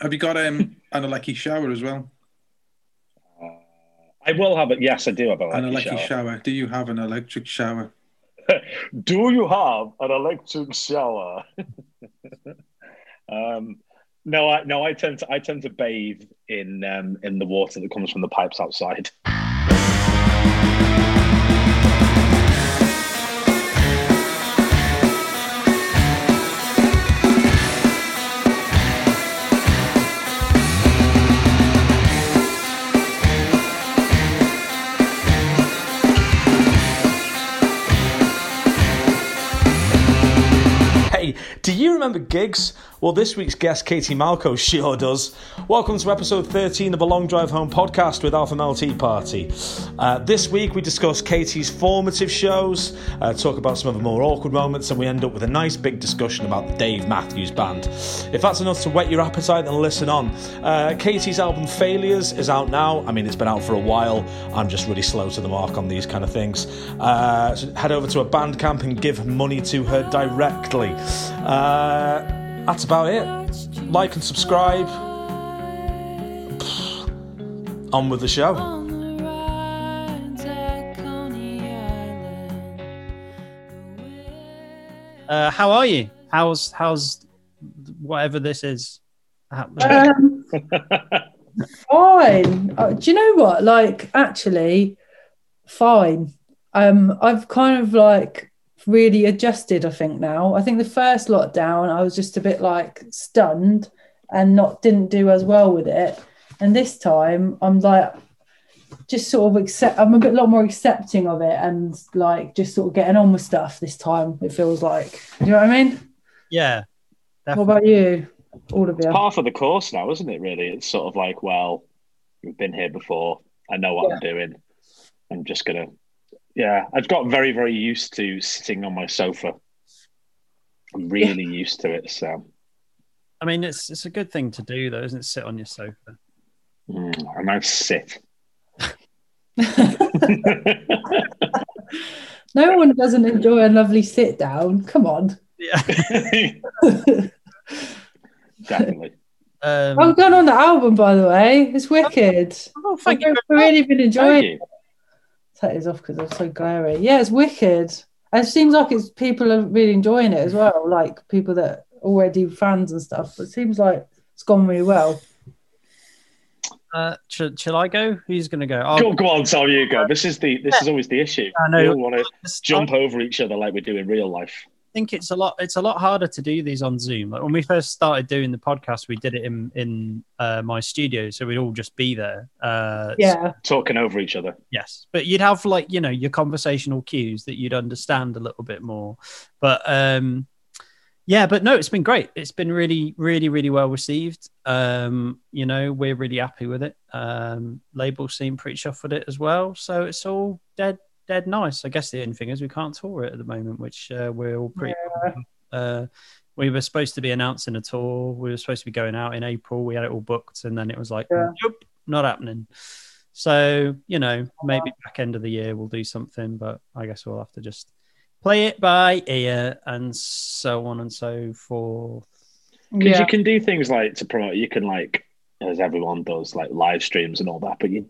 Have you got um, an electric shower as well? I will have it. Yes, I do have An an electric electric shower. shower. Do you have an electric shower? Do you have an electric shower? um, no, I no, I tend to I tend to bathe in um, in the water that comes from the pipes outside. remember gigs? Well, this week's guest, Katie Malco, sure does. Welcome to episode 13 of the Long Drive Home podcast with Alpha Male Tea Party. Uh, this week we discuss Katie's formative shows, uh, talk about some of the more awkward moments, and we end up with a nice big discussion about the Dave Matthews Band. If that's enough to whet your appetite, then listen on. Uh, Katie's album Failures is out now. I mean, it's been out for a while. I'm just really slow to the mark on these kind of things. Uh, so head over to a Bandcamp and give money to her directly. Uh, that's about it. Like and subscribe. On with the show. Uh, how are you? How's how's whatever this is happening? Um, fine. Uh, do you know what? Like, actually, fine. Um, I've kind of like really adjusted. I think now. I think the first lockdown, I was just a bit like stunned and not didn't do as well with it. And this time, I'm like just sort of accept. I'm a bit a lot more accepting of it and like just sort of getting on with stuff this time. It feels like. Do you know what I mean? yeah, What about you? All of you. Part of the course now, isn't it? Really, it's sort of like, well, we've been here before. I know what I'm doing. I'm just gonna. Yeah, I've got very, very used to sitting on my sofa. I'm really used to it. So, I mean, it's it's a good thing to do though, isn't it? Sit on your sofa. mm, and I sit. No one doesn't enjoy a lovely sit down. Come on. Yeah. Definitely. Um, Well done on the album, by the way. It's wicked. oh, thank you. I've very really been enjoying Thank it. you. Take this off because I'm so glary. Yeah, it's wicked. And it seems like it's people are really enjoying it as well, like people that already fans and stuff. But it seems like it's gone really well. Uh, shall, shall I go? Who's going to go? I'll- Go, go on, Tom. You go. This is the. This is always the issue. I know. We all want to jump over each other like we do in real life. I think it's a lot. It's a lot harder to do these on Zoom. Like when we first started doing the podcast, we did it in in uh, my studio, so we'd all just be there. Uh, Yeah. Talking over each other. Yes, but you'd have like you know your conversational cues that you'd understand a little bit more. But um, yeah, but no, it's been great. It's been really, really, really well received. Um, you know, we're really happy with it. Um, labels seem pretty chuffed with it as well. So it's all dead, dead nice. I guess the only thing is we can't tour it at the moment, which uh, we're all pretty. Uh, we were supposed to be announcing a tour. We were supposed to be going out in April. We had it all booked, and then it was like, Yeah. nope, not happening. So you know, maybe back end of the year we'll do something, but I guess we'll have to just play it by ear and so on and so forth. Because Yeah. you can do things like to promote. You can like, as everyone does, like live streams and all that. But you,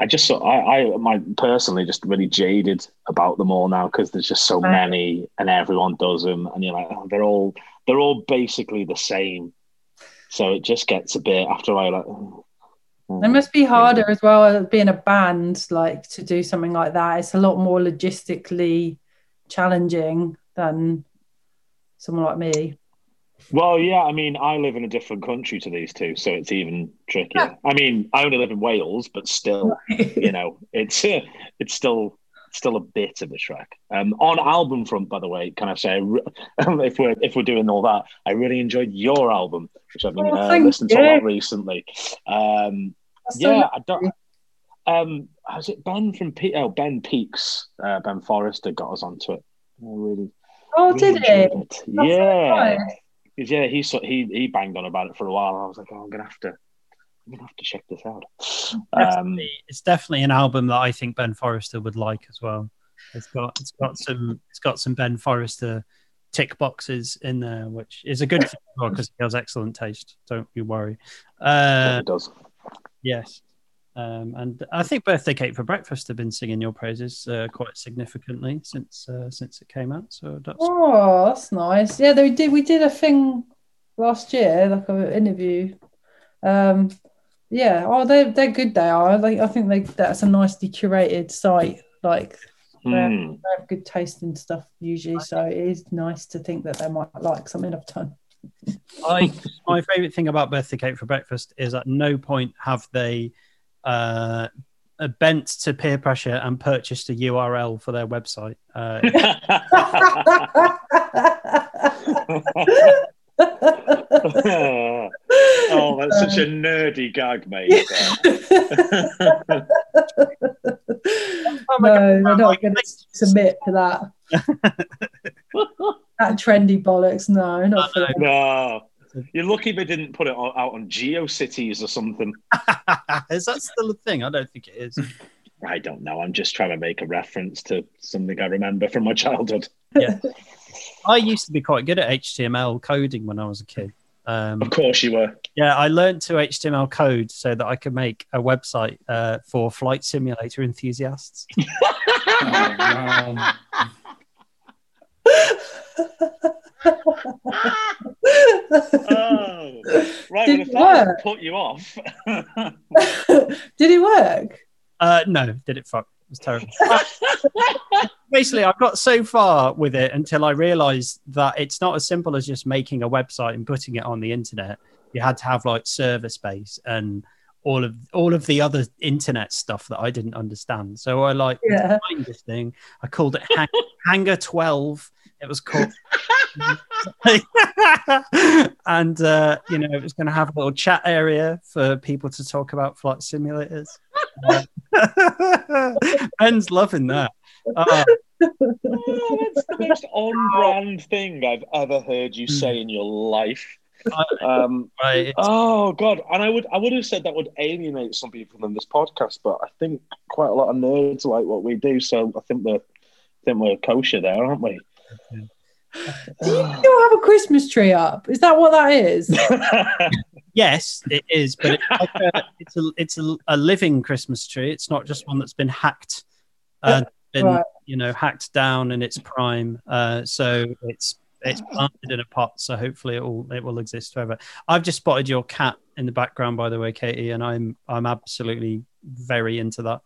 I just so I, I, my personally just really jaded about them all now because there's just so many and everyone does them, and you're like, oh, they're all they're all basically the same. So it just gets a bit after a while. Like, oh, It must be harder as well as being a band, like to do something like that. It's a lot more logistically challenging than someone like me. Well, yeah, I mean, I live in a different country to these two, so it's even trickier. I mean, I only live in Wales, but still, you know, it's it's still still a bit of a trek. Um, on album front, by the way, can I say, if we're if we're doing all that, I really enjoyed your album, which I've been Oh, uh, listening to a lot recently. Um, That's so yeah. I don't. Um, was it Ben from Pe- oh Ben Peaks, uh, Ben Forrester got us onto it. I really, Oh, really did it? it. so Yeah, nice. 'Cause, yeah, he he he banged on about it for a while. I was like, oh, I'm gonna have to, I'm gonna have to check this out. Um, it's definitely an album that I think Ben Forrester would like as well. It's got it's got some it's got some Ben Forrester tick boxes in there, which is a good thing because he has excellent taste. Don't you worry. Uh, it does. yes. Um, and I think birthday cake for breakfast have been singing your praises uh, quite significantly since uh, since it came out. So that's Oh, that's nice. Yeah, they did. We did a thing last year, like an interview. Um, yeah. Oh, they they're good. They are. Like I think they that's a nicely curated site. Like Yeah. Hmm. they have good taste and stuff usually, so it is nice to think that they might like something I've done. I my favorite thing about birthday cake for breakfast is at no point have they uh, uh, bent to peer pressure and purchased a URL for their website. Uh, oh, that's such a nerdy gag, mate. oh no, they're not going to submit to that. that trendy bollocks. No, not for no. You're lucky they didn't put it on- out on GeoCities or something. is that still a thing? I don't think it is. I don't know. I'm just trying to make a reference to something I remember from my childhood. Yeah, I used to be quite good at HTML coding when I was a kid. Um, Of course you were. yeah, I learned to HTML code so that I could make a website uh, for flight simulator enthusiasts. Oh, wow. Oh, right. Did Well, it if that work? put you off. Did it work? Uh, no, did it fuck? It was terrible. Basically, I got so far with it until I realized that it's not as simple as just making a website and putting it on the internet. You had to have like server space and all of all of the other internet stuff that I didn't understand. So I like Yeah. this thing. I called it Hang- Hangar Twelve. It was called, and uh, you know it was going to have a little chat area for people to talk about flight simulators. Uh, Ben's loving that. Uh, Oh, that's the most on-brand thing I've ever heard you say in your life. Um, right, oh God! And I would, I would have said that would alienate some people in this podcast, but I think quite a lot of nerds like what we do, so I think we're, I think we're kosher there, aren't we? Do you still have a Christmas tree up? Is that what that is? yes, it is, but it's like a, it's a it's a, a living Christmas tree. It's not just one that's been hacked, uh, been Right. you know hacked down in its prime. Uh, so it's it's planted in a pot. So hopefully it will it will exist forever. I've just spotted your cat in the background, by the way, Katie, and I'm I'm absolutely very into that.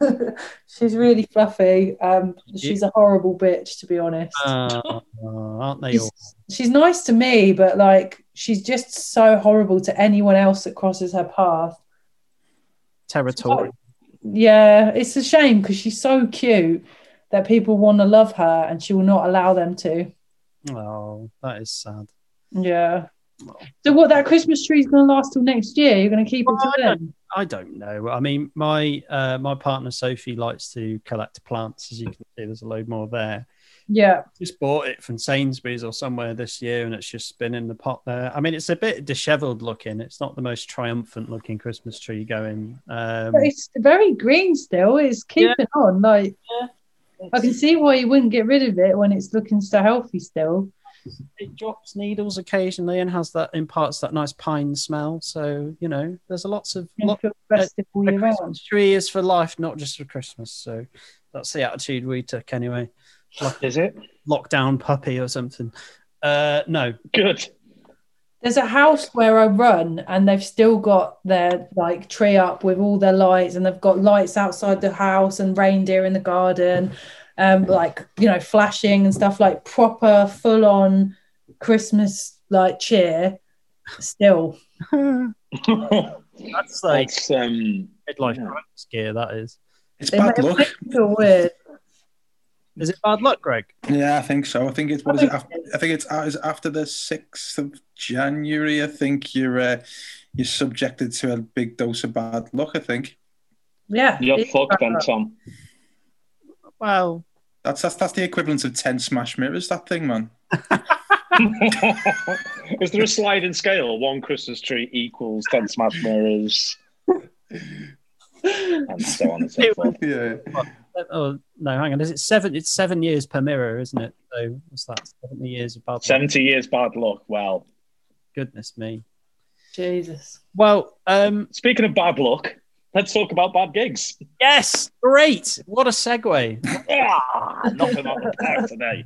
she's really fluffy. Um, she's a horrible bitch, to be honest. Uh, aren't they all? she's, she's nice to me, but like she's just so horrible to anyone else that crosses her path. Territorial. Yeah, it's a shame because she's so cute that people want to love her and she will not allow them to. Oh, that is sad. Yeah. So what? That Christmas tree is going to last till next year. You're going to keep it till I then? I don't know. I mean, my uh, my partner Sophie likes to collect plants. As you can see, there's a load more there. Yeah. Just bought it from Sainsbury's or somewhere this year, and it's just been in the pot there. I mean, it's a bit dishevelled looking. It's not the most triumphant looking Christmas tree going. Um, But it's very green still. It's keeping on. Like I can see why you wouldn't get rid of it when it's looking so healthy still. it drops needles occasionally and has that imparts that nice pine smell. So you know, there's a lots of And lot, feel festive all a year round. Tree is for life, not just for Christmas. So that's the attitude we took anyway. Like Is it lockdown puppy or something. Uh, no, good? There's a house where I run, and they've still got their like tree up with all their lights, and they've got lights outside the house and reindeer in the garden, um, like you know, flashing and stuff like proper, full on Christmas like cheer. Still, that's like That's um, midlife yeah. gear. That is. It's It bad ma- it luck. makes weird. Is it bad luck, Greg? Yeah, I think so. I think it's what is I it? think After, I think it's uh, is it after the sixth of January. I think you're uh, you're subjected to a big dose of bad luck. I think Yeah, you're fucked then. Tom. Well, that's that's that's the equivalent of ten smash mirrors. That thing, man. Is there a sliding scale? One Christmas tree equals ten smash mirrors, and so on and so forth. Yeah. Oh no, hang on. Is it seven? It's seven years per mirror, isn't it? So what's that? Seventy years of bad luck. 70 years bad luck. Well, Goodness me. Jesus. Well, um, speaking of bad luck, let's talk about bad gigs. yes, great. What a segue. Ah, nothing on the park today.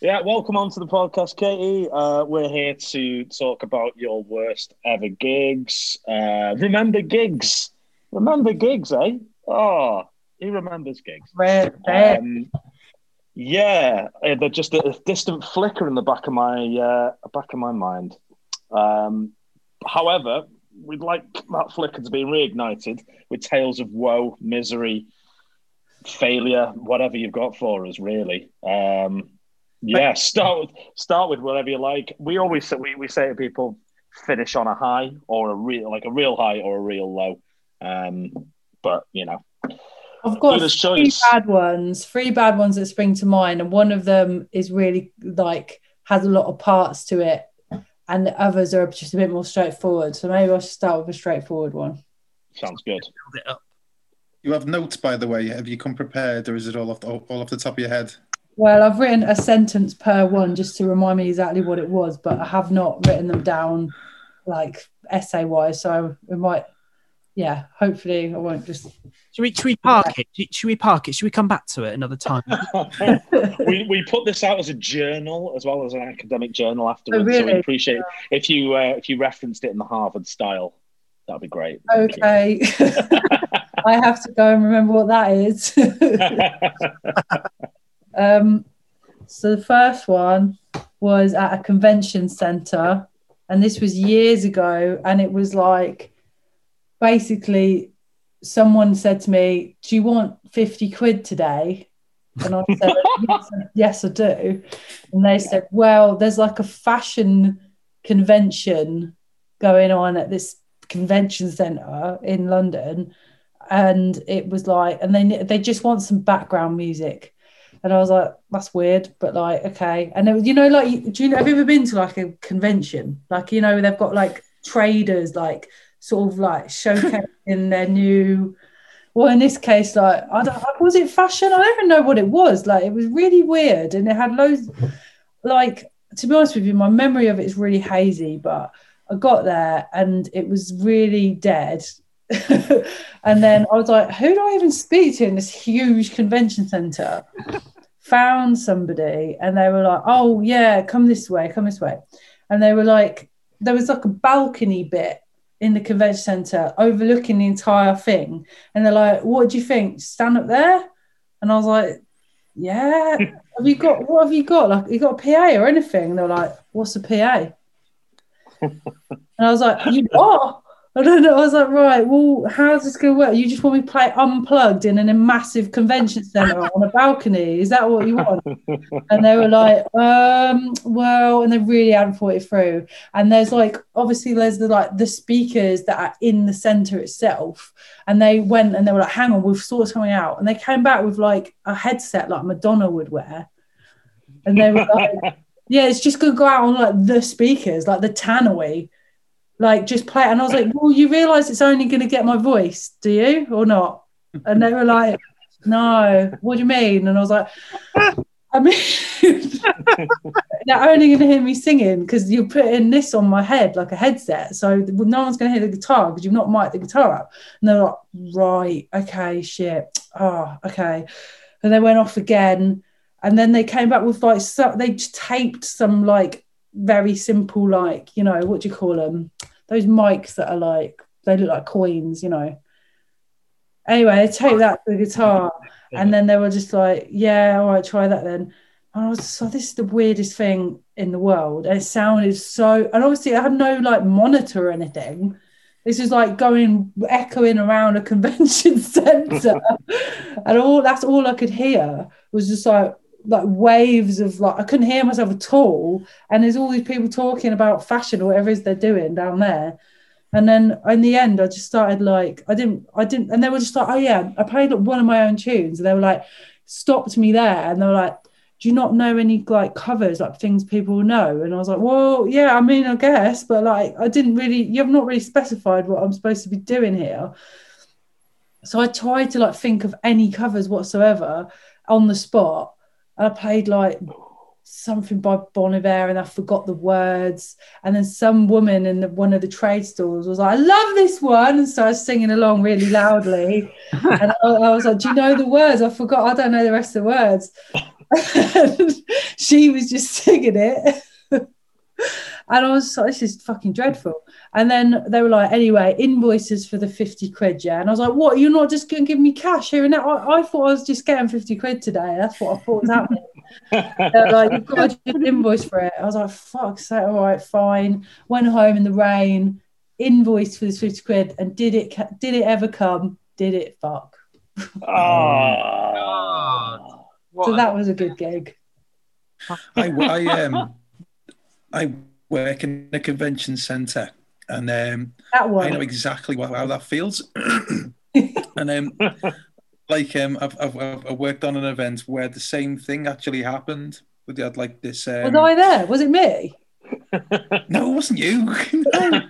yeah, welcome on to the podcast, Katie. Uh, we're here to talk about your worst ever gigs. Uh, remember gigs? Remember gigs, eh? Oh, he remembers gigs. Um, yeah, uh, they're just a distant flicker in the back of my uh, back of my mind. Um, however, we'd like that flicker to be reignited with tales of woe, misery, failure, whatever you've got for us. Really, um, yeah. Start with start with whatever you like. We always say, we we say to people, finish on a high or a real like a real high or a real low. Um, but you know, I've got three choice. bad ones, three bad ones that spring to mind, and one of them is really like has a lot of parts to it, and the others are just a bit more straightforward. So maybe I should start with a straightforward one. sounds good. Build it up. You have notes, by the way. Have you come prepared, or is it all off the, all off the top of your head? Well, I've written a sentence per one just to remind me exactly what it was, but I have not written them down like essay wise. So we might, yeah, hopefully I won't just. Should we, should we park it? Should- Should we park it? Should we come back to it another time? we, we put this out as a journal as well as an academic journal afterwards. So we Oh, really? appreciate if you uh, if you referenced it in the Harvard style. That'd be great. Okay. I have to go and remember what that is. Um, so the first one was at a convention center, and this was years ago, and it was like basically someone said to me, "Do you want fifty quid today?" And I said, yes, "Yes, I do." And they said, "Well, there's like a fashion convention going on at this convention center in London." And it was like, and they they just want some background music. And I was like, that's weird, but like, okay. And was, you know, like, do you know, have you ever been to like a convention? Like, you know, they've got like traders, like, sort of like showcasing their new, well, in this case, like, I don't, was it fashion? I don't even know what it was. Like, it was really weird. And it had loads, like, to be honest with you, my memory of it is really hazy, but I got there and it was really dead. and then I was like, who do I even speak to in this huge convention center? Found somebody and they were like, oh, yeah, come this way, come this way. And they were like, there was like a balcony bit in the convention center overlooking the entire thing. And they're like, what do you think? Stand up there? And I was like, yeah. have you got, what have you got? Like, you got a PA or anything? And they're like, what's a PA? And I was like, you what? I don't know. I was like, right, well, how's this going to work? You just want me to play unplugged in a massive convention center on a balcony? Is that what you want? And they were like, um, well, and they really hadn't thought it through. And there's like, obviously, there's the like the speakers that are in the center itself. And they went and they were like, hang on, we've sorted something out. And they came back with like a headset like Madonna would wear. And they were like, yeah, it's just gonna go out on like the speakers, like the tannoy, like just play. And I was like, well, you realise it's only gonna get my voice, do you, or not? And they were like, no, what do you mean? And I was like, I mean, they're only gonna hear me singing because you're putting this on my head like a headset, so no one's gonna hear the guitar because you've not mic'd the guitar up. And they're like, right, okay, shit, oh, okay. And they went off again and then they came back with like so they taped some like very simple like you know what do you call them those mics that are like they look like coins you know. Anyway they taped that to the guitar and then they were just like yeah all right try that then. And I was so this is the weirdest thing in the world. And it sounded so and obviously I had no like monitor or anything. This is like going echoing around a convention center. And all that's all I could hear was just like like waves of like I couldn't hear myself at all. And there's all these people talking about fashion or whatever it is they're doing down there. And then in the end, I just started like I didn't I didn't and they were just like, oh yeah, I played like, one of my own tunes. And they were like, stopped me there and they were like, do you not know any like covers, like things people know? And I was like, well, yeah, I mean, I guess, but like I didn't really you have not really specified what I'm supposed to be doing here. So I tried to like think of any covers whatsoever on the spot. And I played like something by Bon Iver and I forgot the words. And then some woman in the, one of the trade stores was like, I love this one. And so I was singing along really loudly. and I, I, was like, Do you know the words? I forgot, I don't know the rest of the words. she was just singing it. And I was like, This is fucking dreadful. And then they were like, anyway, invoices for the 50 quid, yeah. And I was like, what? You're not just going to give me cash here and now? I, I, thought I was just getting 50 quid today. That's what I thought was happening. They're like, you've got to give an invoice for it. I was like, fuck, so all right, fine. Went home in the rain, invoiced for this 50 quid. And did it, did it ever come? Did it fuck? Oh. so that was a good gig. I, I, um, I work in a convention centre and um. I know exactly what, how that feels. and um, like um, I've, I've, I've worked on an event where the same thing actually happened. We had like this. Um, was I there? Was it me? no, it wasn't you. no.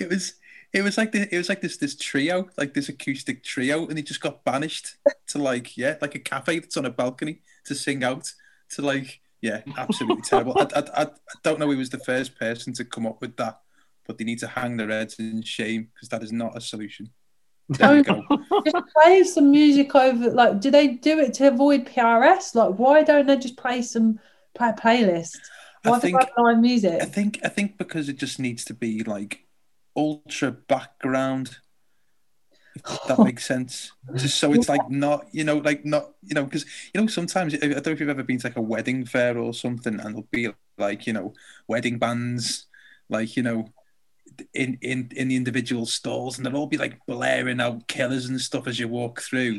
it was. It was like the, it was like this this trio, like this acoustic trio, and he just got banished to like yeah, like a cafe that's on a balcony to sing out to like yeah, absolutely terrible. I, I, I don't know who was the first person to come up with that but they need to hang their heads in shame because that is not a solution. There we go. just play some music over. Like, do they do it to avoid PRS? Like, why don't they just play some play playlist? Why I think live music. I think I think because it just needs to be like ultra background. If that makes sense. Just so it's like not, you know, like not, you know, because you know sometimes I don't know if you've ever been to like a wedding fair or something, and there'll be like you know wedding bands, like you know in in in the individual stalls, and they'll all be like blaring out killers and stuff as you walk through.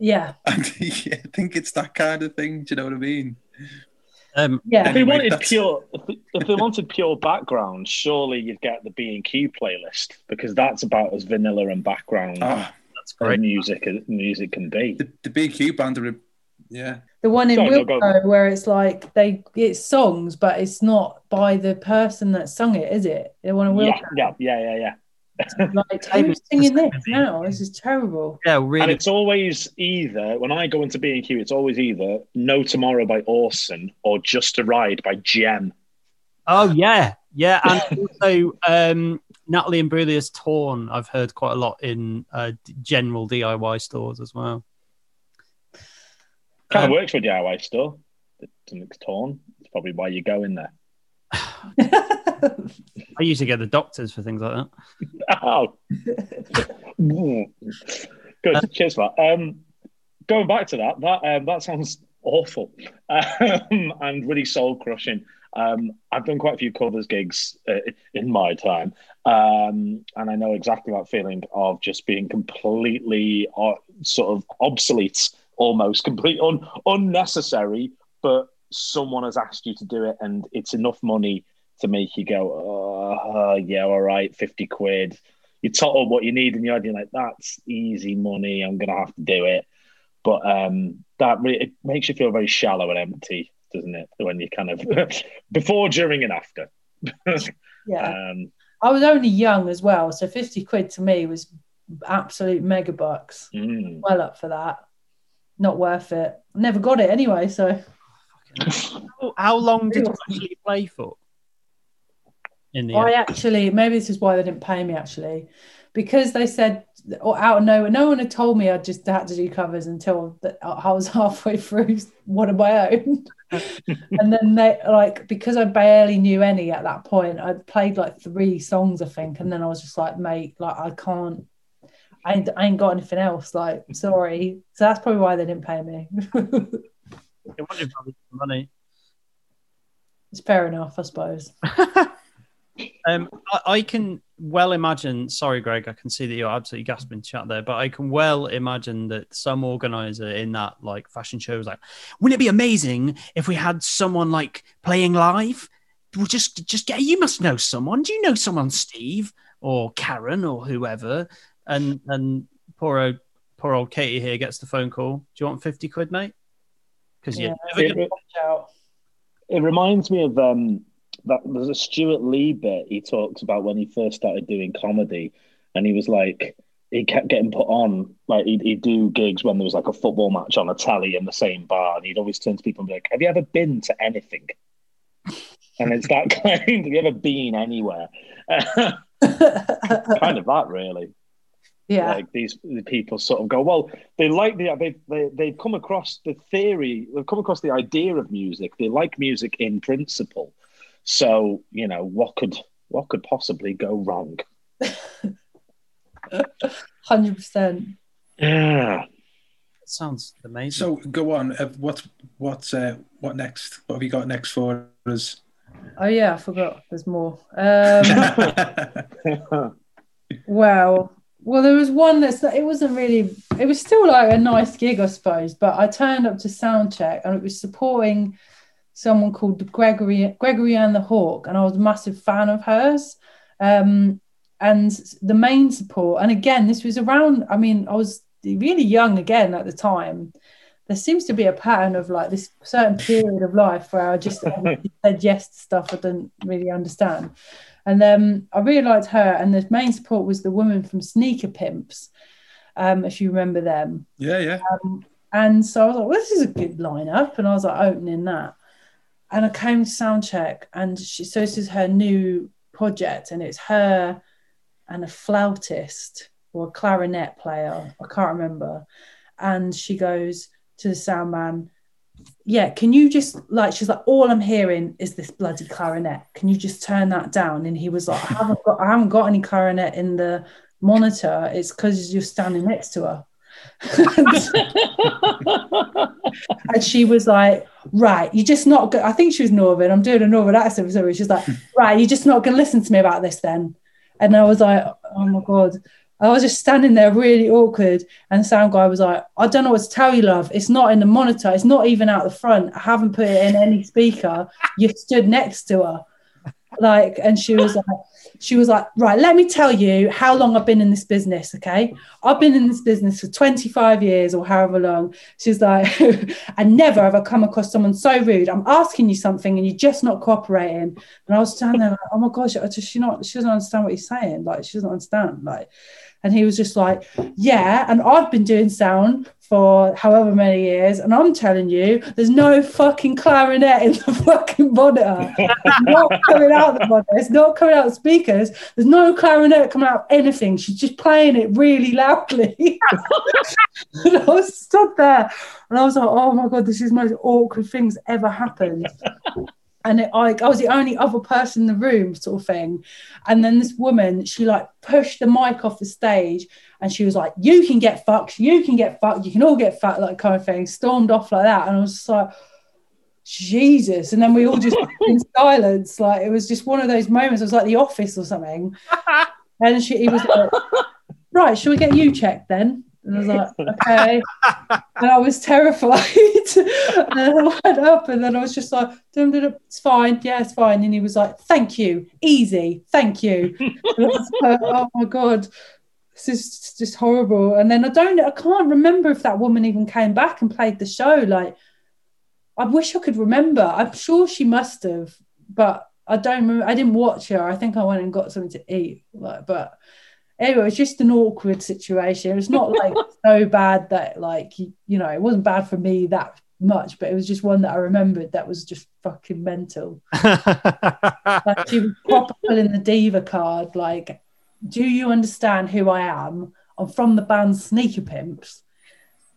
Yeah, and yeah, I think it's that kind of thing. Do you know what I mean? Um, yeah. If they wanted that's... pure, if they wanted pure background, surely you'd get the B and Q playlist because that's about as vanilla and background. Oh, that's great music. Music can be. The, the B and Q band are yeah. The one in Sorry, no, Wilko where it's like they it's songs, but it's not by the person that sung it, is it? The one in Wilko. Yeah, yeah, yeah, yeah. yeah. Like who's singing this now? This is terrible. Yeah, really. And it's always either when I go into B and Q, it's always either No Tomorrow by Orson or Just a Ride by Jem. Oh yeah, yeah, and also um, Natalie Imbruglia's Torn. I've heard quite a lot in uh, general DIY stores as well. Kind of um, works for a DIY store. Something's torn. It's probably why you go in there. I usually get the doctors for things like that. oh, good. Cheers for that. Um, going back to that, that um, that sounds awful um, and really soul crushing. Um, I've done quite a few covers gigs uh, in my time, um, and I know exactly that feeling of just being completely uh, sort of obsolete almost complete un, unnecessary, but someone has asked you to do it, and it's enough money to make you go, oh, yeah, all right, fifty quid. You total what you need, and you're like, that's easy money. I'm gonna have to do it. But um, that really, it makes you feel very shallow and empty, doesn't it? When you kind of before, during, and after. yeah. Um, I was only young as well, so fifty quid to me was absolute mega bucks. Mm. Well up for that not worth it. Never got it anyway. So, how long did you actually play for? In the I end? actually, maybe this is why they didn't pay me actually, because they said or out of nowhere, no one had told me I just had to do covers until I was halfway through one of my own. and then they like because I barely knew any at that point. I played like three songs, I think, and then I was just like, mate, like I can't I ain't, I ain't got anything else. Like, sorry. So that's probably why they didn't pay me. it wanted money. It's fair enough, I suppose. um, I, I, can well imagine. Sorry, Greg, I can see that you're absolutely gasping chat there, but I can well imagine that some organizer in that like fashion show was like, "Wouldn't it be amazing if we had someone like playing live? We'll just just get. You must know someone. Do you know someone, Steve or Karen or whoever? and and poor old poor old Katie here gets the phone call. Do you want fifty quid, mate? Because yeah, it, it, reminds me of um that there's a Stewart Lee bit he talks about when he first started doing comedy, and he was like, he kept getting put on. Like he'd, he'd do gigs when there was like a football match on a telly in the same bar, and he'd always turn to people and be like, "Have you ever been to anything?" And it's that kind. Have you ever been anywhere? kind of that, really. Yeah. Like these the people sort of go, well, they like the they they they've come across the theory, they've come across the idea of music. They like music in principle. So you know what could what could possibly go wrong? Hundred percent. Yeah. Sounds amazing. So go on. Uh, what what uh, what next? What have you got next for us? Oh yeah, I forgot. There's more. Um, well, well, there was one that's it wasn't really. It was still like a nice gig, I suppose. But I turned up to soundcheck and it was supporting someone called Gregory Gregory and the Hawk, and I was a massive fan of hers. Um, and the main support, and again, this was around. I mean, I was really young again at the time. There seems to be a pattern of like this certain period of life where I just said yes to stuff I didn't really understand. And then I really liked her. And the main support was the woman from Sneaker Pimps, um, if you remember them. yeah, yeah. Um, and so I was like, well, this is a good lineup. And I was like opening that. And I came to soundcheck, and she, so this is her new project, and it's her and a flautist or a clarinet player. I can't remember. And she goes to the sound man, yeah, can you just like she's like, all I'm hearing is this bloody clarinet. Can you just turn that down? And he was like, I haven't got I haven't got any clarinet in the monitor. It's because you're standing next to her. and she was like, right, you're just not go-. I think she was Northern. I'm doing a Northern accent for some reason. She's like, right, you're just not gonna listen to me about this then. And I was like, oh my god. I was just standing there really awkward. And the sound guy was like, I don't know what to tell you, love. It's not in the monitor. It's not even out the front. I haven't put it in any speaker. You stood next to her. Like, and she was like, she was like, right, let me tell you how long I've been in this business. Okay. I've been in this business for 25 years or however long. She's like, I never have I come across someone so rude. I'm asking you something and you're just not cooperating. And I was standing there like, oh my gosh, I she not, she doesn't understand what he's saying. Like, she doesn't understand. Like, and he was just like, yeah. And I've been doing sound for however many years. And I'm telling you, there's no fucking clarinet in the fucking monitor. It's not coming out of the monitor. It's not coming out the speakers. There's no clarinet coming out anything. She's just playing it really loudly. and I was stood there and I was like, oh my God, this is the most awkward things ever happened. And it, I, I was the only other person in the room, sort of thing. And then this woman, she like pushed the mic off the stage and she was like, You can get fucked, you can get fucked, you can all get fucked, like kind of thing, stormed off like that. And I was just like, Jesus. And then we all just in silence. Like it was just one of those moments. It was like the office or something. And she he was like, Right, shall we get you checked then? And I was like, okay. and I was terrified. and then I went up and then I was just like, it's fine. Yeah, it's fine. And he was like, thank you. Easy. Thank you. Like, oh my God. This is just horrible. And then I don't, I can't remember if that woman even came back and played the show. Like, I wish I could remember. I'm sure she must have, but I don't remember. I didn't watch her. I think I went and got something to eat. Like, but anyway, it was just an awkward situation. It was not like so bad that like you, you know, it wasn't bad for me that much, but it was just one that I remembered that was just fucking mental. like she was proper pulling the diva card, like, do you understand who I am? I'm from the band Sneaker Pimps.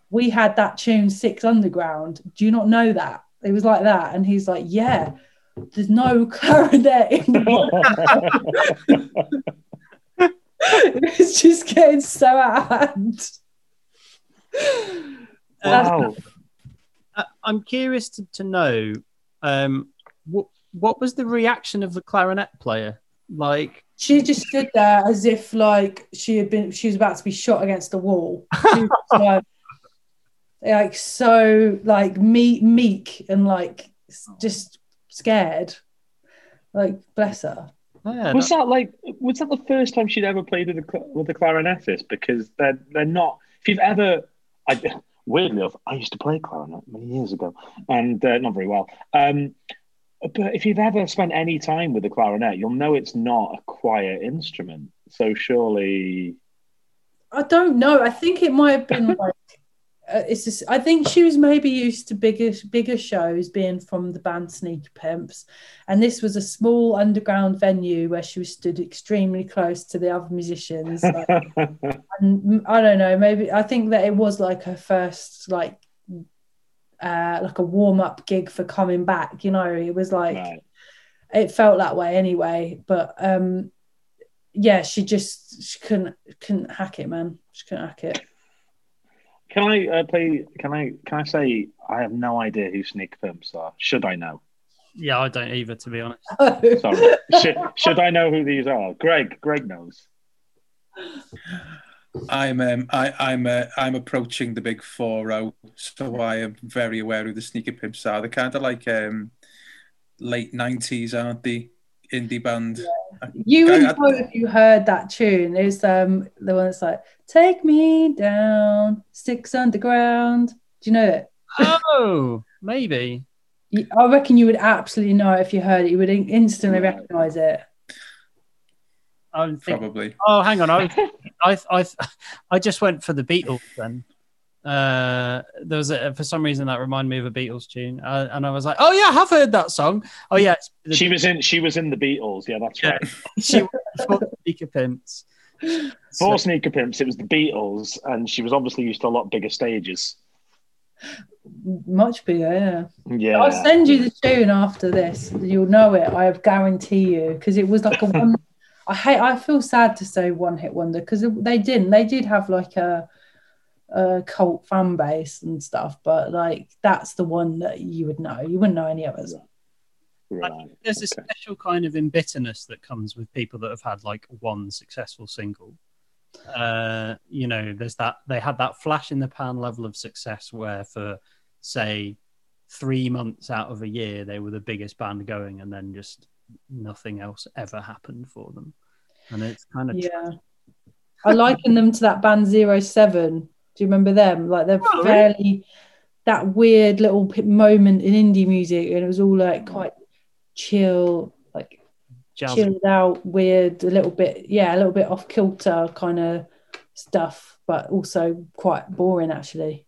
We had that tune Six Underground. Do you not know that? It was like that. And he's like, Yeah, there's no clarinet in the it's just getting so out of hand. Wow. I- I'm curious to, to know um, what what was the reaction of the clarinet player? Like, She just stood there as if like she had been she was about to be shot against the wall. She was like, like so like me meek and like just scared. Like bless her. Yeah, Was that- that like was that the first time she'd ever played with a cl- with a clarinetist? Because they're they're not. If you've ever, I, weirdly enough, I used to play clarinet many years ago, and uh, not very well. Um, but if you've ever spent any time with the clarinet, you'll know it's not a quiet instrument. So surely, I don't know. I think it might have been like uh, it's just. I think she was maybe used to bigger bigger shows, being from the band Sneaker Pimps, and this was a small underground venue where she was stood extremely close to the other musicians. like- and I don't know. Maybe I think that it was like her first like uh like a warm up gig for coming back. You know, it was like Right. it felt that way anyway. But um yeah, she just she couldn't couldn't hack it, man. She couldn't hack it. Can I uh, play? Can I? Can I say I have no idea who Sneak Pimps are? Should I know? Yeah, I don't either, to be honest. Sorry. should, should I know who these are? Greg. Greg knows. I'm um, I, I'm uh, I'm approaching the big four zero, so I am very aware who the sneaker pimps are. They're kind of like um, late nineties, aren't they? Indie band. You would I- know if you heard that tune. It's um the one that's like "Take Me Down, Six Underground." Do you know it? Oh, maybe. I reckon you would absolutely know it if you heard it. You would instantly Right. recognise it. I'm thinking, Probably. oh, hang on. I, was- I, I, I just went for the Beatles then. Uh, there was a, for some reason that reminded me of a Beatles tune, uh, and I was like, "Oh yeah, I have heard that song." Oh yeah, it's the, She was in. She was in the Beatles. Yeah, that's Yeah. right. she was for the Speaker Pimps. For Sneaker Pimps, it was the Beatles, and she was obviously used to a lot bigger stages. Much bigger, yeah. Yeah. I'll send you the tune after this. You'll know it. I have guarantee you, because it was like a one. I hate. I feel sad to say one hit wonder because they didn't. They did have like a, a cult fan base and stuff, but like that's the one that you would know. You wouldn't know any others. Right. There's a special kind of embitterment that comes with people that have had like one successful single. Uh, you know, there's that they had that flash in the pan level of success where for say three months out of a year they were the biggest band going, and then just nothing else ever happened for them. And it's kind of Yeah, I liken them to that band Zero Seven. Do you remember them? Like they're Oh, really? fairly that weird little moment in indie music, and it was all like mm. quite chill, like jazz. chilled out, weird, a little bit, yeah, a little bit off kilter kind of stuff, but also quite boring actually.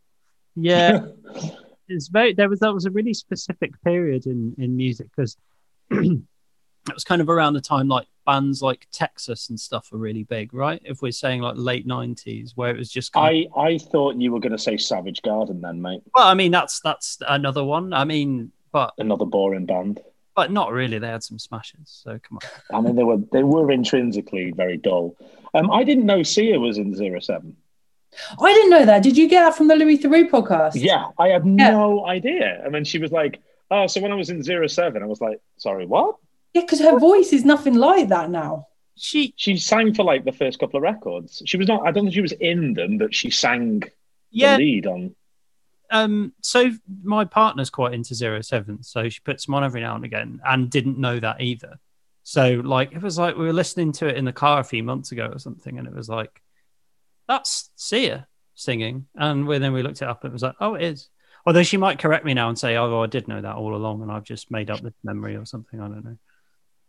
Yeah, it's very. There was that was a really specific period in in music because it was kind of around the time like bands like Texas and stuff were really big, right? If we're saying like late nineties, where it was just kind of, I I thought you were going to say Savage Garden then, mate. well, I mean that's that's another one. I mean, but Another boring band. but not really. They had some smashes, so come on. I mean, they were they were intrinsically very dull. Um, I didn't know Sia was in Zero Seven. I didn't know that. Did you get that from the Louis Theroux podcast? Yeah, I had Yeah. no idea. And then she was like, "Oh, so when I was in Zero Seven, I was like, sorry, what?" Yeah, because her voice is nothing like that now. She She sang for like the first couple of records. She was not. I don't think she was in them, but she sang yeah. the lead on. Um. So my partner's quite into zero seven, so she puts them on every now and again, and didn't know that either. So like it was like we were listening to it in the car a few months ago or something, and it was like that's Sia singing, and we, then we looked it up, and it was like oh, it is. Although she might correct me now and say, "Oh, well, I did know that all along, and I've just made up this memory or something." I don't know.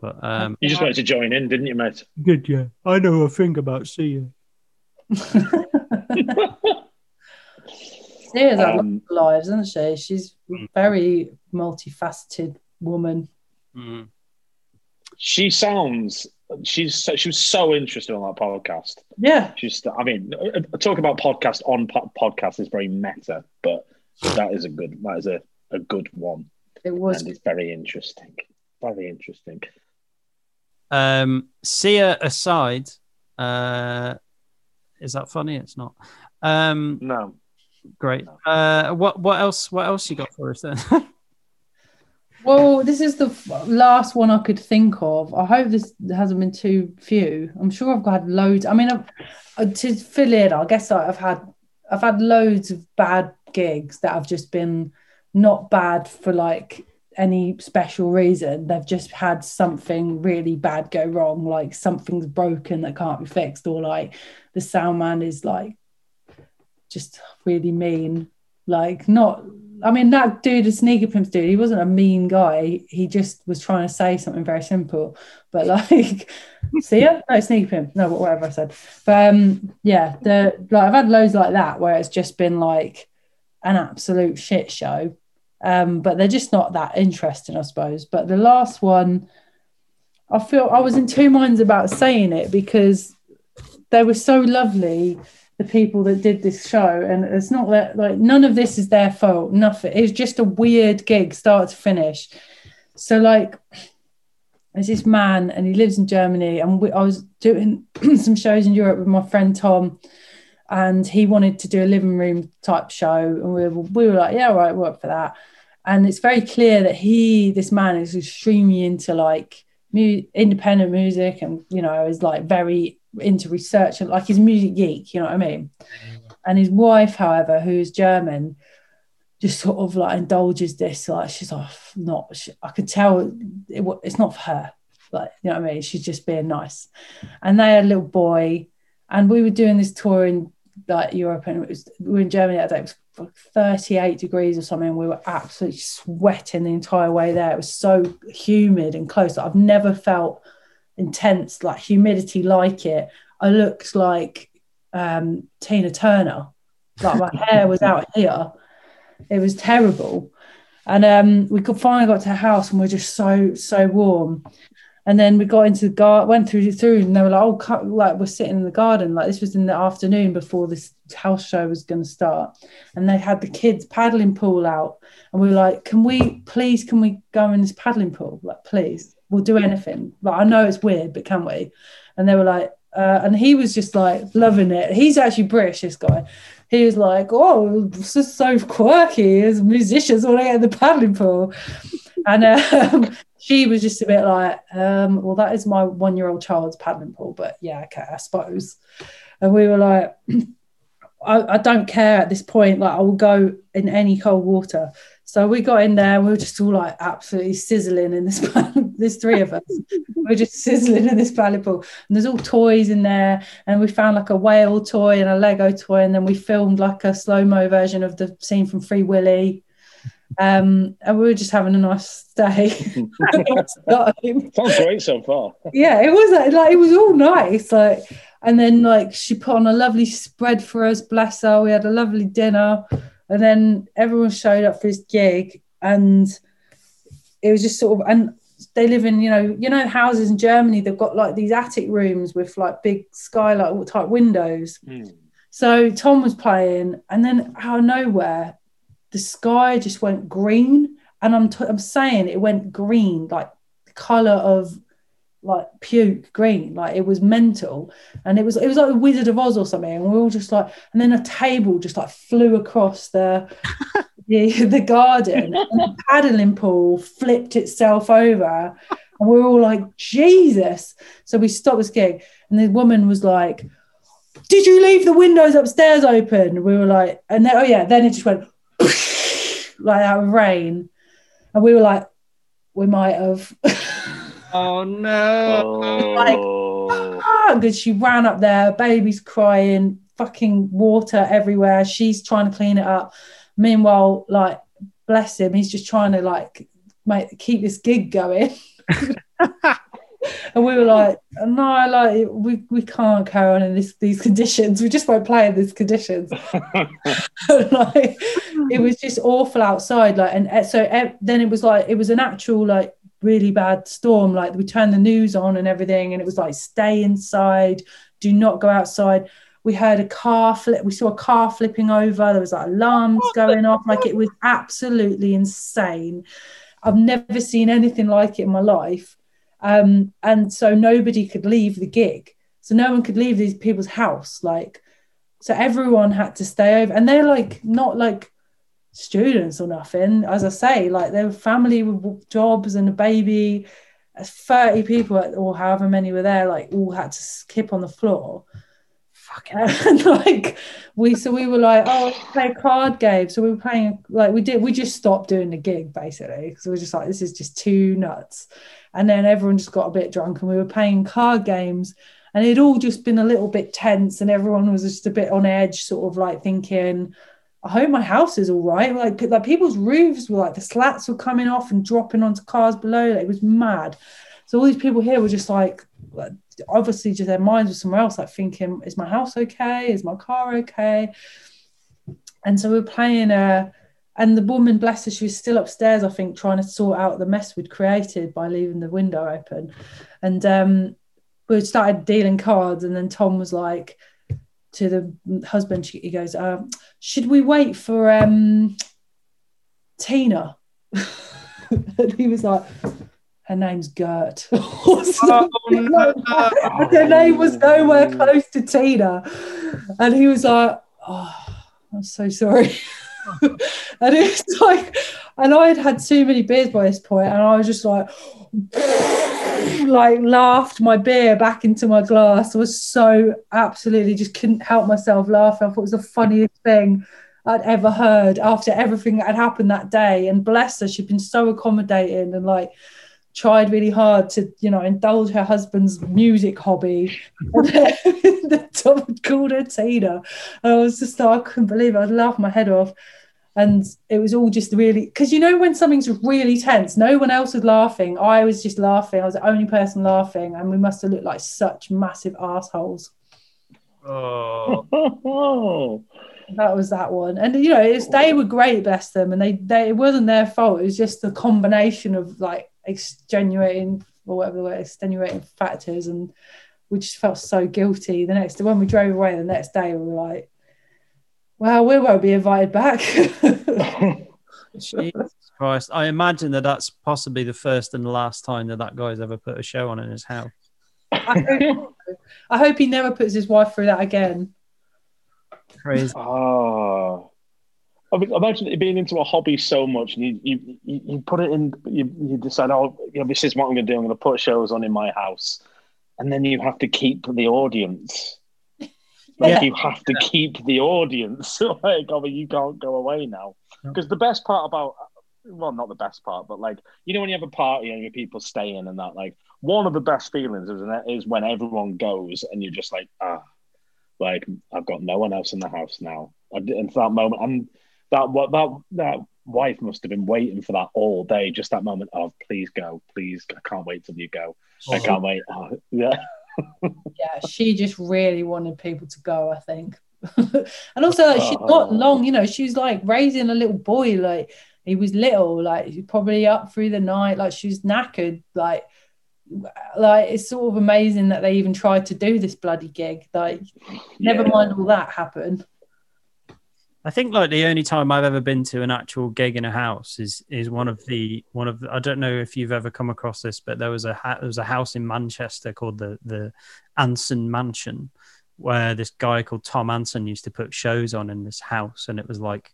But um, You just wanted to join in, didn't you, mate? good, yeah. I know a thing about Sia. Sarah's had Um, lots of lives, isn't she? She's a very multifaceted woman. Mm. She sounds. She's so, she was so interested on that podcast. Yeah, She's. I mean, uh, talk about podcast on po- podcast is very meta, but that is a good. That is a, a good one, it was. and it's very interesting. Very interesting. Um, Sia aside, uh, is that funny? It's not. Um, No, great. Uh, what what else? What else you got for us then? Well, this is the f- last one I could think of. I hope this hasn't been too few. I'm sure I've got loads. I mean, I've, uh, to fill in, I guess I've had I've had loads of bad gigs that have just been not bad for like any special reason. They've just had something really bad go wrong, like something's broken that can't be fixed, or like the sound man is like just really mean. Like not I mean, that dude, the sneaker pimps dude, he wasn't a mean guy. He just was trying to say something very simple. But like, see ya? No, sneaker pimp. No, whatever I said. But um, yeah, the like I've had loads like that where it's just been like an absolute shit show. Um, but they're just not that interesting, I suppose. But the last one, I feel I was in two minds about saying it because they were so lovely the people that did this show. And it's not that like none of this is their fault. Nothing. It's just a weird gig start to finish. So like there's this man and he lives in germany. And we, i was doing some shows in europe with my friend tom and he wanted to do a living room type show and we were, we were like yeah all right work for that and it's very clear that he this man is extremely into like mu- independent music and you know is like very into research and like he's a music geek, you know what I mean? Mm-hmm. And his wife, however, who's German, just sort of like indulges this. Like she's oh, like, not. She, I could tell it, it's not for her. Like you know what I mean? She's just being nice. And they had a little boy, and we were doing this tour in like Europe, and it was we were in Germany that day. It was 38 degrees or something. We were absolutely sweating the entire way there. It was so humid and close. I've never felt intense like humidity like it i looked like um, tina turner like my hair was out here it was terrible and um, we could finally got to the house and we are just so so warm and then we got into the garden went through through and they were like oh like we're sitting in the garden like this was in the afternoon before this house show was going to start and they had the kids paddling pool out and we were like can we please can we go in this paddling pool like please we'll do anything. Like I know it's weird, but can we? And they were like, uh, and he was just like loving it. He's actually British, this guy. He was like, oh, this is so quirky as musicians want to get in the paddling pool. And um, she was just a bit like, um, well, that is my one year old child's paddling pool, but yeah, okay, I suppose. And we were like, I, I, don't care at this point. Like, I will go in any cold water. So we got in there, we were just all like absolutely sizzling in this. there's three of us. we are just sizzling in this paddling pool, and there's all toys in there. And we found like a whale toy and a Lego toy, and then we filmed like a slow mo version of the scene from Free Willy. Um, and we were just having a nice day. Sounds great so far. yeah, it was like it was all nice. Like, and then like she put on a lovely spread for us. Bless her. We had a lovely dinner and then everyone showed up for his gig, and it was just sort of and they live in you know you know houses in Germany. They've got like these attic rooms with like big skylight type windows. Mm. So Tom was playing, and then out of nowhere, the sky just went green, and I'm t- I'm saying it went green like the color of like puke green like it was mental. And it was it was like the wizard of oz or something and we were all just like and then a table just like flew across the the, the garden and the paddling pool flipped itself over and we were all like jesus. So we stopped this gig and the woman was like did you leave the windows upstairs open? We were like and then oh yeah then it just went like that rain and we were like we might have Oh no! Like, ah, because she ran up there, baby's crying, fucking water everywhere. She's trying to clean it up. Meanwhile, like, bless him, he's just trying to like make keep this gig going. and we were like, no, like we, we can't carry on in this these conditions. We just won't play in these conditions. like it was just awful outside. Like and eh, so eh, then it was like it was an actual like really bad storm. Like we turned the news on and everything, and it was like stay inside, do not go outside. We heard a car flip. We saw a car flipping over. There was like alarms going off. Like it was absolutely insane. I've never seen anything like it in my life. Um, and so nobody could leave the gig. So no one could leave these people's house. Like, so everyone had to stay over. And they're like, not like students or nothing. As I say, like their family with jobs and a baby, 30 people or however many were there, like all had to skip on the floor. Fucking and like we so we were like, oh, play a card game. So we were playing like we did we just stopped doing the gig basically because we were just like, this is just too nuts. And then everyone just got a bit drunk and we were playing card games and it'd all just been a little bit tense and everyone was just a bit on edge, sort of like thinking, I hope my house is all right. Like, like people's roofs were like the slats were coming off and dropping onto cars below. Like, it was mad. So all these people here were just like, obviously, just their minds were somewhere else, like thinking, "Is my house okay? Is my car okay?" And so we were playing. Uh, and the woman, bless her, she was still upstairs, I think, trying to sort out the mess we'd created by leaving the window open. And um, we started dealing cards, and then Tom was like to the husband, he goes, uh, "Should we wait for um, Tina?" and he was like, "Her name's Gert." oh, no. Her name was nowhere close to Tina, and he was like, "Oh, I'm so sorry." and it was like, and I had had too many beers by this point, and I was just like, like laughed my beer back into my glass. I was so absolutely just couldn't help myself laughing. I thought it was the funniest thing I'd ever heard after everything that had happened that day. And bless her, she'd been so accommodating and like tried really hard to, you know, indulge her husband's music hobby. and the Tom called her Tina. And I was just like, I couldn't believe it. I'd laugh my head off. And it was all just really because you know when something's really tense no one else was laughing. I was just laughing. I was the only person laughing. And we must have looked like such massive assholes. Oh. That was that one. And you know it's they were great bless them. And they they it wasn't their fault. It was just the combination of like extenuating or whatever the word extenuating factors and we just felt so guilty the next day when we drove away the next day we were like well, we won't be invited back. Jesus Christ. I imagine that that's possibly the first and the last time that that guy's ever put a show on in his house. I hope, I hope he never puts his wife through that again. Crazy. Oh. I mean, imagine it being into a hobby so much, and you you, you put it in, you, you decide, oh, you know, this is what I'm going to do. I'm going to put shows on in my house, and then you have to keep the audience like yeah. you have to keep the audience. like, oh, you can't go away now. Because the best part about, well, not the best part, but like you know when you have a party and your people stay in and that, like one of the best feelings is, is when everyone goes and you're just like, ah, like I've got no one else in the house now. And for that moment, and that what that that wife must have been waiting for that all day. Just that moment of please go, please, I can't wait till you go. I can't wait. Oh, yeah yeah, she just really wanted people to go, I think. and also, like, she's not oh. long, you know, she was like raising a little boy, like he was little, like he's probably up through the night, like she was knackered, like like it's sort of amazing that they even tried to do this bloody gig. Like, never mind all that happened. I think like the only time I've ever been to an actual gig in a house is is one of the one of the, I don't know if you've ever come across this, but there was a ha- there was a house in Manchester called the the Anson Mansion, where this guy called Tom Anson used to put shows on in this house, and it was like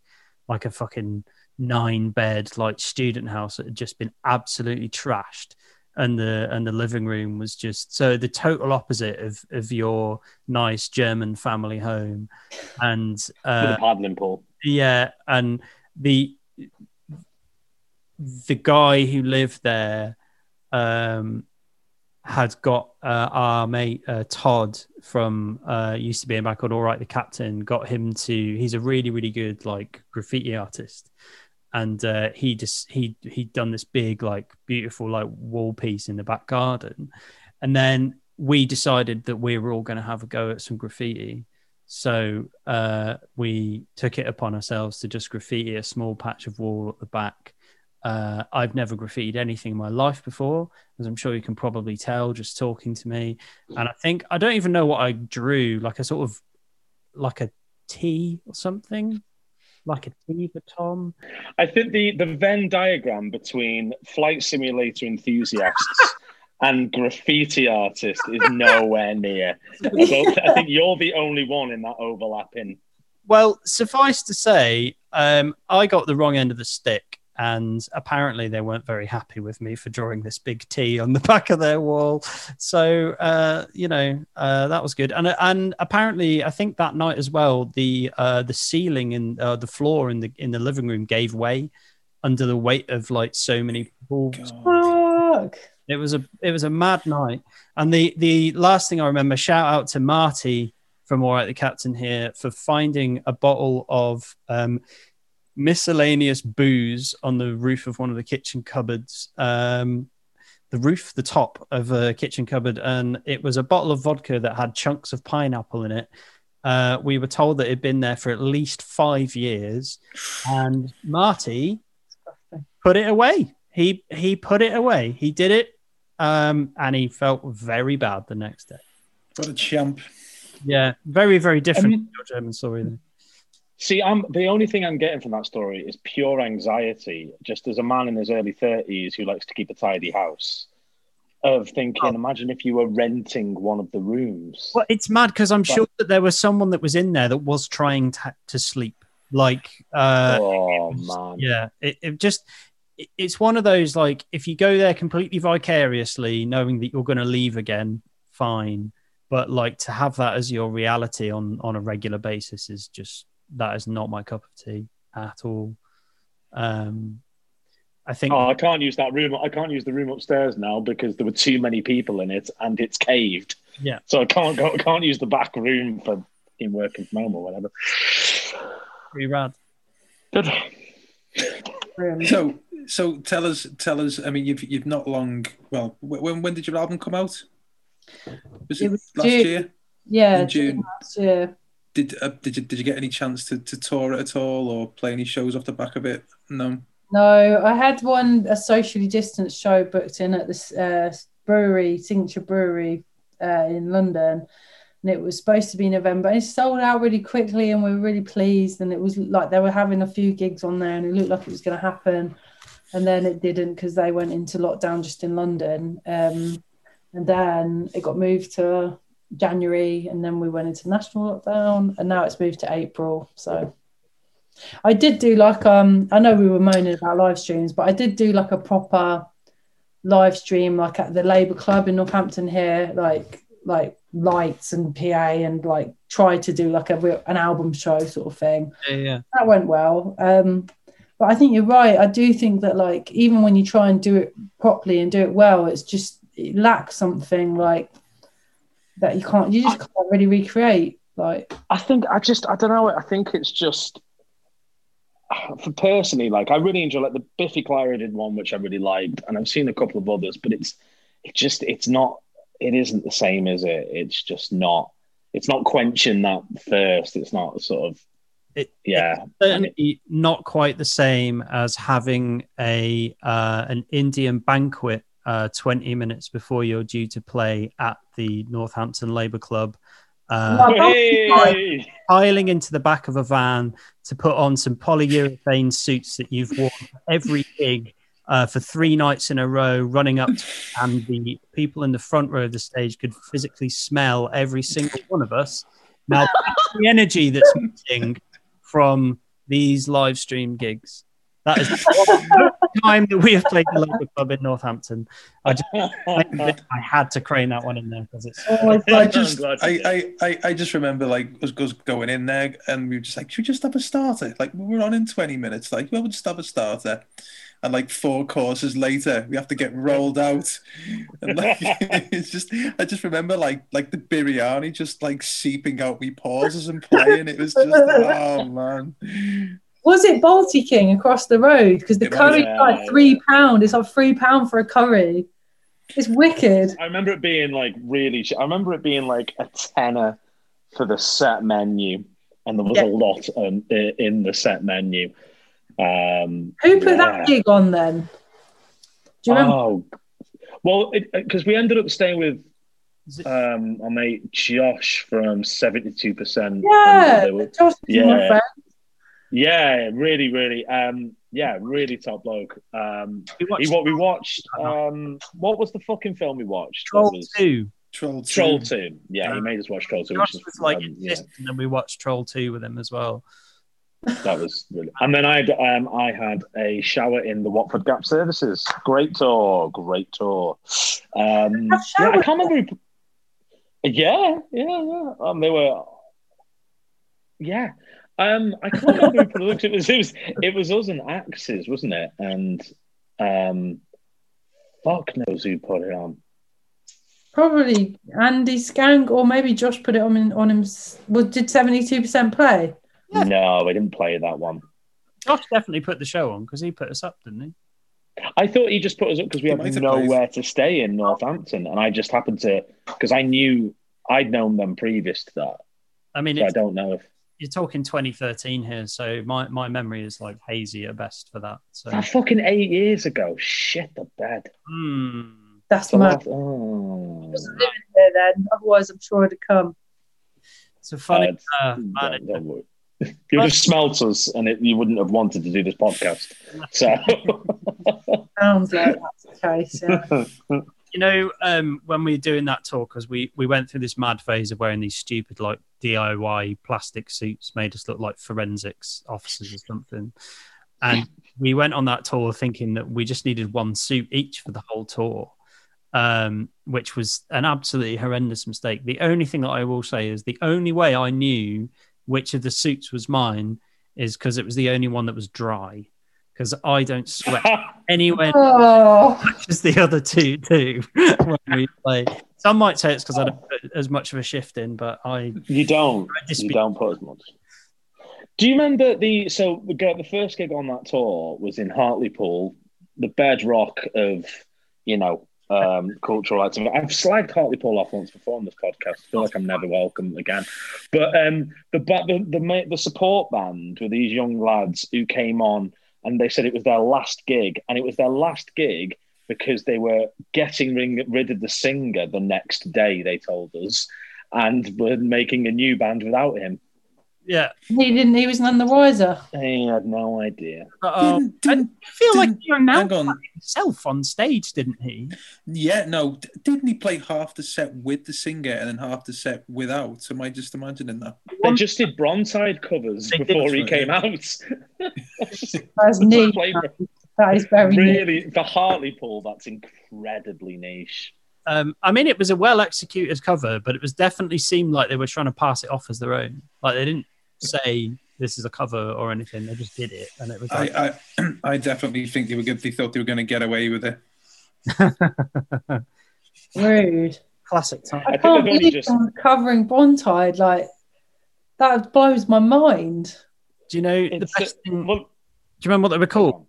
like a fucking nine bed like student house that had just been absolutely trashed and the and the living room was just so the total opposite of of your nice German family home, and uh, with a paddling pool. Yeah, and the the guy who lived there um, had got uh, our mate uh, Todd from uh, used to be a band called All Right the Captain. Got him to. He's a really really good like graffiti artist, and uh, he just he he'd done this big like beautiful like wall piece in the back garden. And then we decided that we were all going to have a go at some graffiti. So uh, we took it upon ourselves to just graffiti a small patch of wall at the back. Uh, I've never graffitied anything in my life before, as I'm sure you can probably tell just talking to me. And I think I don't even know what I drew, like a sort of like a T or something like a T for Tom? I think the, the Venn diagram between flight simulator enthusiasts and graffiti artists is nowhere near. I, I, think you're the only one in that overlapping. Well, suffice to say, um, I got the wrong end of the stick and apparently they weren't very happy with me for drawing this big T on the back of their wall. So uh, you know uh, that was good, and and apparently I think that night as well the uh, the ceiling and uh, the floor in the in the living room gave way under the weight of like so many people. It was a it was a mad night, and the the last thing I remember, shout out to Marty from All Right the Captain here for finding a bottle of um, miscellaneous booze on the roof of one of the kitchen cupboards. Um, the roof, the top of a kitchen cupboard, and it was a bottle of vodka that had chunks of pineapple in it. Uh, we were told that it had been there for at least five years, and Marty put it away. He he put it away. He did it, um, and he felt very bad the next day. What a champ. Yeah, very very different Um, to your German story. Then. See, I'm the only thing I'm getting from that story is pure anxiety. Just as a man in his early thirties who likes to keep a tidy house, of thinking, imagine if you were renting one of the rooms. Well, it's mad because I'm But- sure that there was someone that was in there that was trying to, to sleep. Like, uh, oh was- man, yeah, it, it just it- it's one of those like if you go there completely vicariously, knowing that you're going to leave again, fine. But like to have that as your reality on on a regular basis is just that is not my cup of tea at all. Um, I think Oh, I can't use that room. I can't use the room upstairs now because there were too many people in it and it's caved. Yeah. So I can't go. I can't use the back room for in working from home or whatever. pretty rad. Good. So, so tell us, tell us. I mean, you've you've not long. Well, when when did your album come out? Was it, It was last June. year? yeah, in June. last year. Did uh, did you did you get any chance to, to tour it at all or play any shows off the back of it? No. No, I had one a socially distanced show booked in at this uh, brewery, Signature Brewery, uh, in London, and it was supposed to be November. And it sold out really quickly, and we were really pleased. And it was like they were having a few gigs on there, and it looked like it was going to happen. And then it didn't because they went into lockdown just in London. Um, and then it got moved to January, and then we went into national lockdown, and now it's moved to April. So. I did do like um I know we were moaning about live streams, but I did do like a proper live stream like at the Labour Club in Northampton here, like like lights and PA and like try to do like a real, an album show sort of thing. Yeah, yeah. That went well. Um but I think you're right. I do think that like even when you try and do it properly and do it well, it's just it lacks something like that you can't you just can't really recreate. Like I think I just I don't know. I think it's just for personally, like I really enjoy like the Biffy Clyro did one, which I really liked, and I've seen a couple of others, but it's it just it's not it isn't the same, is it? It's just not. It's not quenching that thirst. It's not sort of It- yeah. certainly not quite the same as having a uh, an Indian banquet uh, 20 minutes before you're due to play at the Northampton Labour Club. Uh, Hey! piling into the back of a van to put on some polyurethane suits that you've worn every gig uh, for three nights in a row, running up, to, and the people in the front row of the stage could physically smell every single one of us. Now, the energy that's missing from these live stream gigs. That is the time that we have played the local club in Northampton. I just I had to crane that one in there because it's oh I just, I, I, I, I just remember like us, us going in there and we were just like, should we just have a starter? Like we were on in 20 minutes, like, well, we'll just have a starter. And like four courses later, we have to get rolled out. And like, it's just, I just remember like, like the biryani just like seeping out me pauses and playing. It was just, oh man. Was it Balti King across the road? Because the It was, curry's yeah, like three pound. It's like three pound for a curry. It's wicked. I remember it being like really. ch- I remember it being like a tenner for the set menu, and there was Yeah. a lot um, in the set menu. Um, Who put yeah. that gig on then? Do you remember? Oh, well, because we ended up staying with Is it- um, our mate Josh from Seventy Two Percent. yeah, Josh is yeah. My friend. yeah, really, really, um, yeah, really top bloke. Um, we watched he, what we watched? Um, what was the fucking film we watched? Troll was- 2. Troll two. Troll Two. Yeah, he made us watch Troll Two. Josh which is, was like, um, yeah. and then we watched Troll 2 with him as well. That was really, and then I had um, I had a shower in the Watford Gap Services. Great tour, great tour. Um, Have yeah, I showers can't remember. Who, yeah, yeah, yeah. Um, they were. Yeah, um, I can't remember who put it. It was it was it was us and Axes, wasn't it? And um, fuck knows who put it on. probably Andy Skank or maybe Josh put it on him, on him. Well, did seventy two percent play? No, we didn't play that one. Josh definitely put the show on because he put us up, didn't he? I thought he just put us up because we had might have nowhere to stay in Northampton, and I just happened to because I knew I'd known them previous to that. I mean, So I don't know if you're talking 2013 here, so my, my memory is like hazy at best for that. So, that fucking eight years ago. Shit the bed. hmm. That's So mad. what- oh. Wasn't living here then. Otherwise, I'm sure it'd come. it's a funny. Uh, Uh, don't- man, don't worry. You would have smelt us, and it, you wouldn't have wanted to do this podcast. So Sounds like that's the case. Yeah. you know, um, when we were doing that tour, because we we went through this mad phase of wearing these stupid like DIY plastic suits, made us look like forensics officers or something, and we went on that tour thinking that we just needed one suit each for the whole tour. Um, which was an absolutely horrendous mistake. The only thing that I will say is the only way I knew which of the suits was mine is because it was the only one that was dry. Because I don't sweat anywhere Oh, as the other two do when we play. Some might say it's because I don't put as much of a shift in, but I you don't. I You don't put as much. Do you remember the so the first gig on that tour was in Hartlepool, the bedrock of you know um, cultural activity. I've slagged Hartlepool off once before on this podcast. I feel like I'm never welcome again. But um, the the the, the support band were these young lads who came on, and they said it was their last gig, and it was their last gig because they were getting ring- rid of the singer the next day. They told us, and were making a new band without him. yeah. he didn't. He was none the wiser. He had no idea. But, uh, Didn't- I didn't- feel like didn't- he announced hang on. himself on stage, didn't he? Yeah, no, d- didn't he play half the set with the singer and then half the set without? Am I just imagining that? They just did Bronzeside covers They did, before he right, came yeah. out. That's niche. Played- That is very niche. really, for Hartlepool, that's incredibly niche. Um, I mean, it was a well executed cover, but it was definitely seemed like they were trying to pass it off as their own. Like they didn't say this is a cover or anything; they just did it, and it was like, I, I, I definitely think they were good. They thought they were going to get away with it. Rude. classic time. I think can't believe just- I'm covering Bontide. Like that blows my mind. Do you know the best uh, thing? well, do you remember what they were called?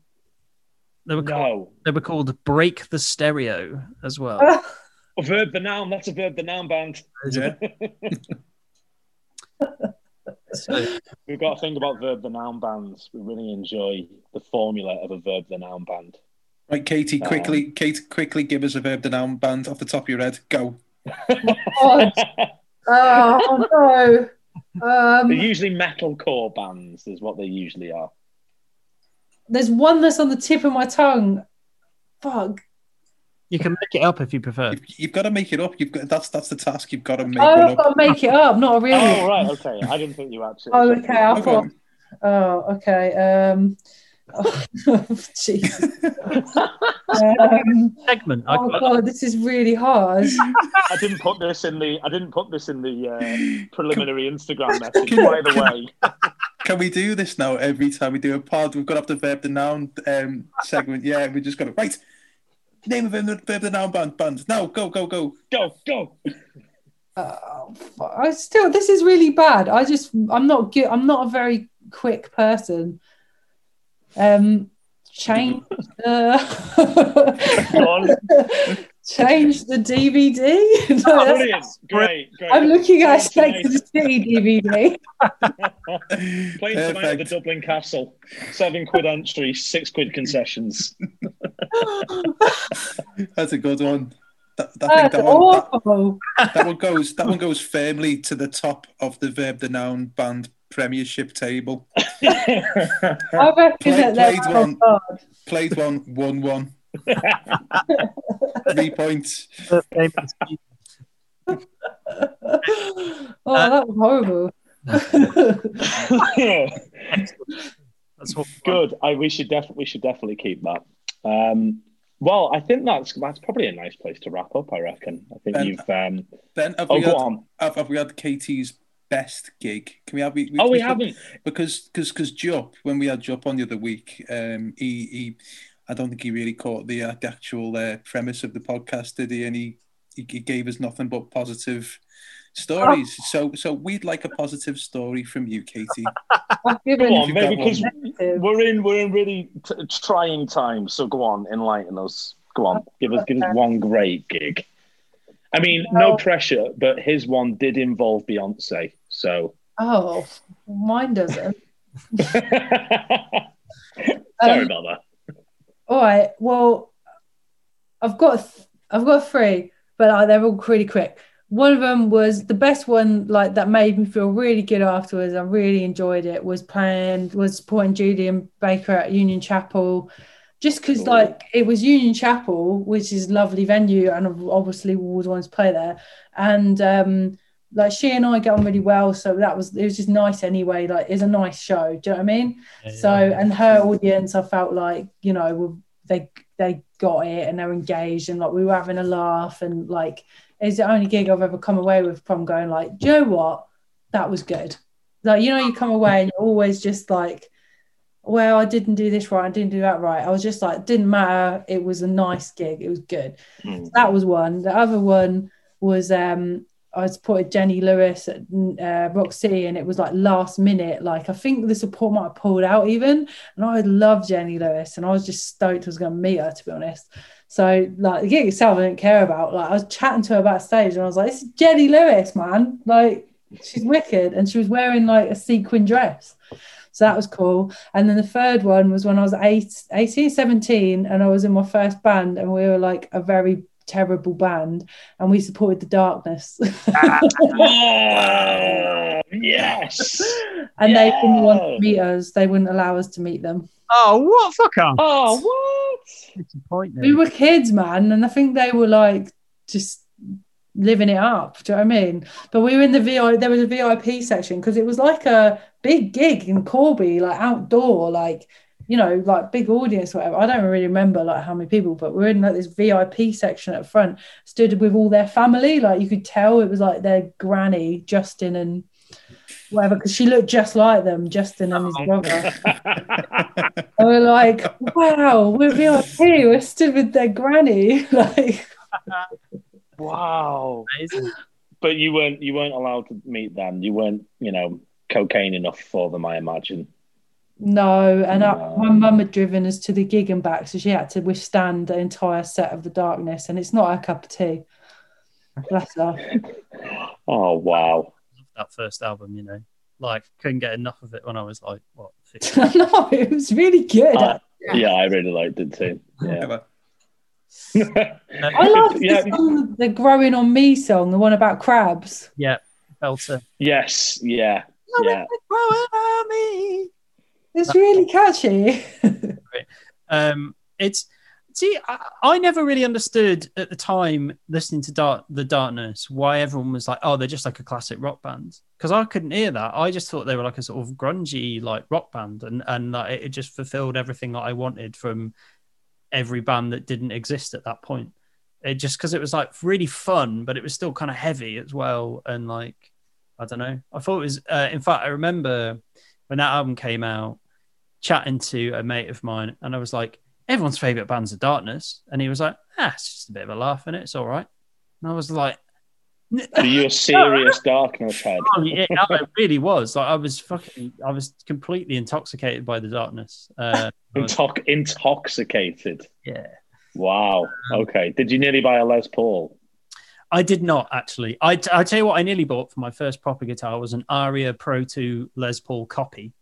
They were called. They were called Break the Stereo as well. A verb the noun. That's a verb the noun band. Yeah. So, We've got to think about verb the noun bands. We really enjoy the formula of a verb the noun band. Right, Katie, quickly, Kate, quickly give us a verb the noun band off the top of your head. Go. God. oh no. They're Um, usually metalcore bands, is what they usually are. There's one that's on the tip of my tongue. Fuck. you can make it up if you prefer. You've, you've got to make it up. You've got that's that's the task. You've got to make Oh, one I've got to make it up, not a real Oh, one. right. Okay. I didn't think you actually. Oh, okay. I Okay. thought. Oh, okay. Um, oh, Jesus. um, Segment. I oh got god, this is really hard. I didn't put this in the. I didn't put this in the uh, preliminary Instagram message. By the way, Can we do this now every time we do a pod? We've got to have the verb the noun um, segment. Yeah, we just got to right. Name of the verb the noun band. Band. No, go, go, go. go go. Oh. I still, this is really bad. I just, I'm not good. I'm not a very quick person. Um, change the Go on. Change the DVD. No, Oh, brilliant. Great. Great. I'm looking at a Snake to the City DVD. Playing tonight at the Dublin Castle. Seven quid entry, six quid concessions. That's a good one. That, I think That's that one, that, awful. that one goes. That one goes firmly to the top of the verb the noun band Premiership table. I reckon Play- that they're played one. God. Played one, one, one. Three points. oh, that was horrible. That's. Good. I we should definitely we should definitely keep that. Um, well, I think that's that's probably a nice place to wrap up. I reckon. I think Ben, you've. Um, Then have oh, we go had, on. have, have we had Katie's best gig? Can we have? We, Oh, we haven't. because because because Jupp when we had Jupp on the other week, um, he he, I don't think he really caught the, uh, the actual uh, premise of the podcast, did he? And he he, he gave us nothing but positive stories. So so we'd like a positive story from you, Katie. I've on, maybe because we're in we're in really t- trying times. So go on, enlighten us. Go on, give us give us one great gig. I mean, no pressure, but his one did involve Beyonce. So Oh, mine doesn't. sorry Um, about that. All right. Well, I've got th- I've got three, but uh, they're all really quick. One of them was the best one, like that made me feel really good afterwards. I really enjoyed it. Was playing was supporting Julien Baker at Union Chapel, just because Cool. like it was Union Chapel, which is a lovely venue, and I've obviously we always wanted to play there. And um, like she and I get on really well, so that was it was just nice anyway. Like it's a nice show. Do you know what I mean? So, and her audience, I felt like, you know, they they got it and they're engaged and like we were having a laugh and like it's the only gig I've ever come away with from going like, do you know what? That was good. Like, you know, you come away and you're always just like, well, I didn't do this right, I didn't do that right. I was just like, didn't matter. It was a nice gig. It was good. Hmm. So that was one. The other one was um I supported Jenny Lewis at uh, City, and it was like last minute. Like I think the support might have pulled out even, and I love Jenny Lewis, and I was just stoked I was going to meet her to be honest. So like gig itself, I didn't care about. Like I was chatting to her backstage, and I was like, "This is Jenny Lewis, man! Like she's wicked," and she was wearing like a sequin dress. So that was cool. And then the third one was when I was eight, 18, 17, and I was in my first band, and we were like a very terrible band, and we supported the darkness. Oh, yes. and they didn't want to meet us. They wouldn't allow us to meet them. Oh, what? Fuck off. Oh, what? Disappointing. We were kids, man, and I think they were like just living it up. Do you know what I mean? But we were in the VI. There was a VIP section because it was like a big gig in Corby, like outdoor, like you know, like big audience, whatever. I don't really remember like how many people, but we're in like this VIP section at front, stood with all their family. Like you could tell it was like their granny, Justin and whatever, because she looked just like them, Justin and his oh. brother. And we're like, wow, we're VIP. We're stood with their granny. like, wow. But you weren't you weren't allowed to meet them. You weren't, you know, cocaine enough for them, I imagine. No. And I, my mum had driven us to the gig and back, so she had to withstand the entire set of the darkness, and it's not her cup of tea. Bless her. Oh wow. that first album, you know. Like, couldn't get enough of it when I was like, what, no, it was really good. Uh, yeah, I really liked it too. Yeah. I love yeah. the, the "Growing on Me" song, the one about crabs. Yeah, Belter. Yes. Yeah. Yeah. It's really catchy. Um, it's see, I, I never really understood at the time listening to Dark, the Darkness why everyone was like, oh, they're just like a classic rock band because I couldn't hear that. I just thought they were like a sort of grungy like rock band, and and like, it just fulfilled everything that I wanted from every band that didn't exist at that point. It just because it was like really fun, but it was still kind of heavy as well, and like I don't know. I thought it was. Uh, in fact, I remember when that album came out, chatting to a mate of mine, and I was like, "Everyone's favorite band's The Darkness," and he was like, "Ah, it's just a bit of a laugh in it. It's all right." And I was like, Are you a serious darkness head? "Oh, yeah, no, it really was. Like, I was fucking, I was completely intoxicated by The Darkness." Uh, I Intox- intoxicated. yeah. Wow. Okay. Did you nearly buy a Les Paul? I did not actually. I, t- I tell you what, I nearly bought for my first proper guitar was an Aria Pro 2 Les Paul copy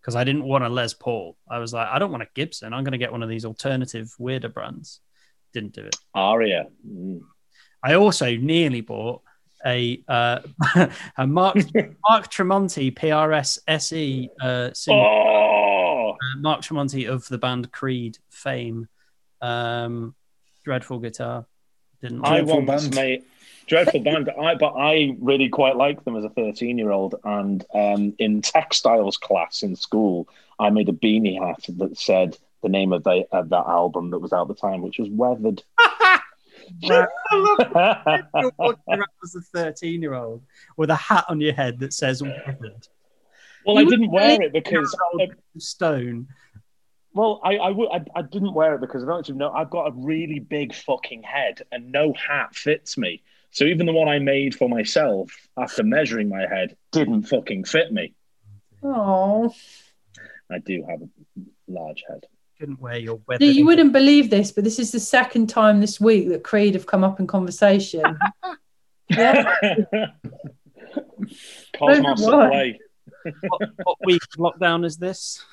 because I didn't want a Les Paul. I was like, I don't want a Gibson. I'm going to get one of these alternative weirder brands. Didn't do it. Aria. Mm. I also nearly bought a uh, a Mark Mark Tremonti PRS SE uh, Oh. uh, Mark Tremonti of the band Creed fame. Um, dreadful guitar. Didn't I like Dreadful once band. made dreadful band. I but I really quite liked them as a thirteen year old. And um, in textiles class in school, I made a beanie hat that said the name of the of that album that was out at the time, which was Weathered. Walking around as a 13 year old with a hat on your head that says weathered. well, I didn't wear it because Stone. Well, I I, I I didn't wear it because I don't actually know. I've got a really big fucking head, and no hat fits me. So even the one I made for myself after measuring my head didn't fucking fit me. Oh, I do have a large head. Couldn't wear your weather. you wouldn't believe this, but this is the second time this week that Creed have come up in conversation. yeah. Cosmos at Why? play. what, what week of lockdown is this?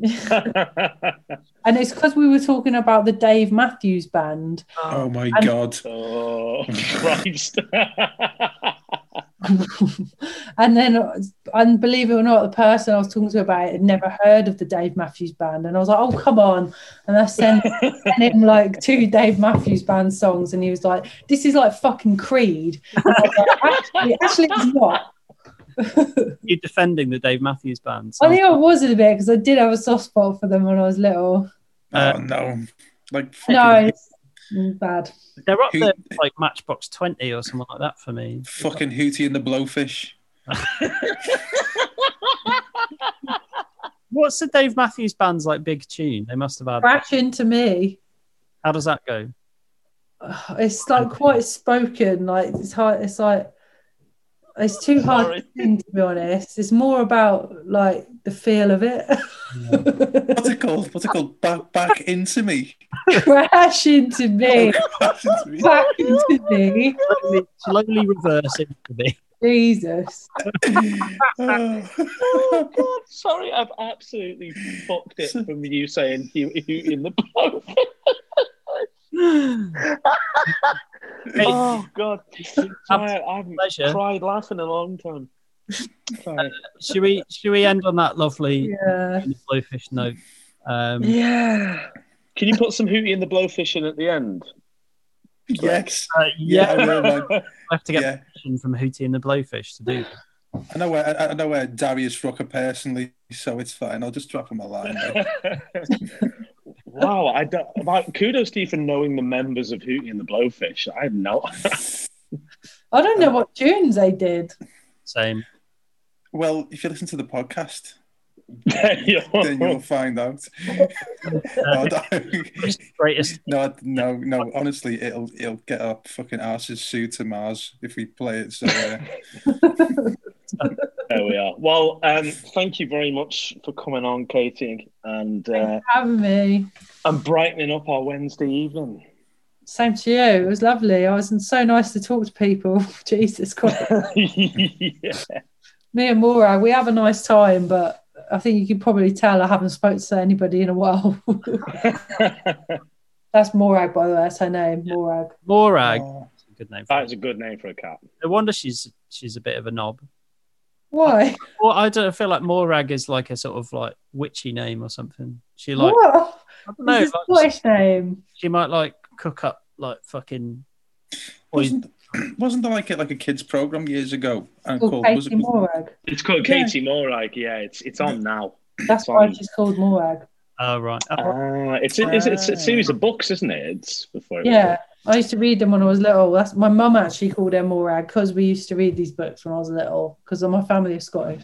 And it's because we were talking about the Dave Matthews Band. Oh my And- god. oh Christ! and then, and believe it or not, the person I was talking to about it had never heard of the Dave Matthews Band. And I was like, oh, come on. And I sent, sent him like two Dave Matthews Band songs. And he was like, this is like fucking Creed. And I was like, actually, actually, it's not. You defending the Dave Matthews Band? I think I was a bit because I did have a soft spot for them when I was little. Uh, oh no. Like No, it's bad. They're up Who- there like Matchbox Twenty or something like that for me. fucking Hootie and the Blowfish. What's the Dave Matthews Band's like big tune? They must have had. Crash into me. How does that go? It's like quite spoken. Like it's hard. It's like it's too hard Sorry. to sing. To be honest, it's more about like the feel of it. What's it called? What's it called? Back back into me. Crash into me. Crash into me. Back into me. Slowly, slowly reverse into me. Jesus. Oh. God! Sorry, I've absolutely fucked it from you saying you, you in the blow. oh God! I, I haven't Pleasure. cried laughing in a long time. Sorry. Should we? Should we end on that lovely Yeah. blowfish note? Um, Yeah. Can you put some Hootie and the Blowfish in at the end? Yes. uh, Yeah, yeah, I will. I have to get Yeah. permission from Hootie and the Blowfish to do. that. I know where I, I know where Darius Rucker personally, so it's fine. I'll just drop him a line. mate. wow, I don't. about, kudos to you for knowing the members of Hootie and the Blowfish. I have no. I don't know what tunes they did. Same. Well, if you listen to the podcast, then you'll find out. no, I- Greatest. no, no, no. Honestly, it'll it'll get our fucking asses sued to Mars if we play it. So uh, There we are. Well, um, thank you very much for coming on, Katie, and uh, Having me. and brightening up our Wednesday evening. Same to you. It was lovely. I was so nice to talk to people. Jesus Christ. yeah. Me and Morag, we have a nice time, but I think you can probably tell I haven't spoken to anybody in a while. That's Morag, by the way. That's her name, Morag. Morag. oh, Good name. That's a good name for a cat. No wonder she's she's a bit of a knob. Why? Well, I don't feel like Morag is like a sort of like witchy name or something. She like what? I don't know. This is a like, Scottish name. she might like cook up like fucking. wasn't wasn't there like a, like a kids program years ago and Called called was Katie it, Morag. It's called Yeah. Katie Morag. Yeah, it's it's on now. That's It's why on- she's called Morag. Oh right. Oh, Ah, it's, it's it's a series of books, isn't it? It's before. It was Yeah, I used to read them when I was little. That's my mum actually called them Morag because we used to read these books when I was little because my family is Scottish.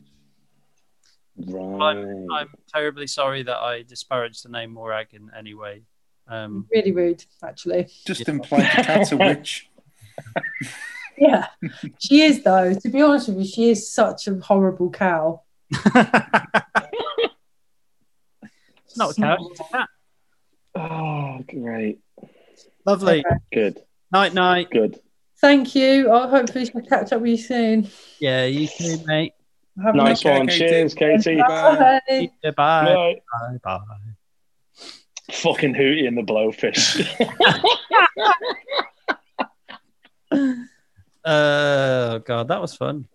Right. I'm terribly sorry that I disparaged the name Morag in any way. Um, Really rude, actually. just implied the cat's a witch. Yeah, she is though. To be honest with you, she is such a horrible cow. it's not a cow. It's a cat. Oh, great. Lovely. Okay. Good. Night night. Good. Thank you. I'll hopefully she'll catch up with you soon. Yeah, you too, mate. Have a Nice one. Katie. Cheers, Katie. Bye. Bye. Bye. Bye. Bye. Bye. Fucking Hootie and the Blowfish. Oh god, that was fun.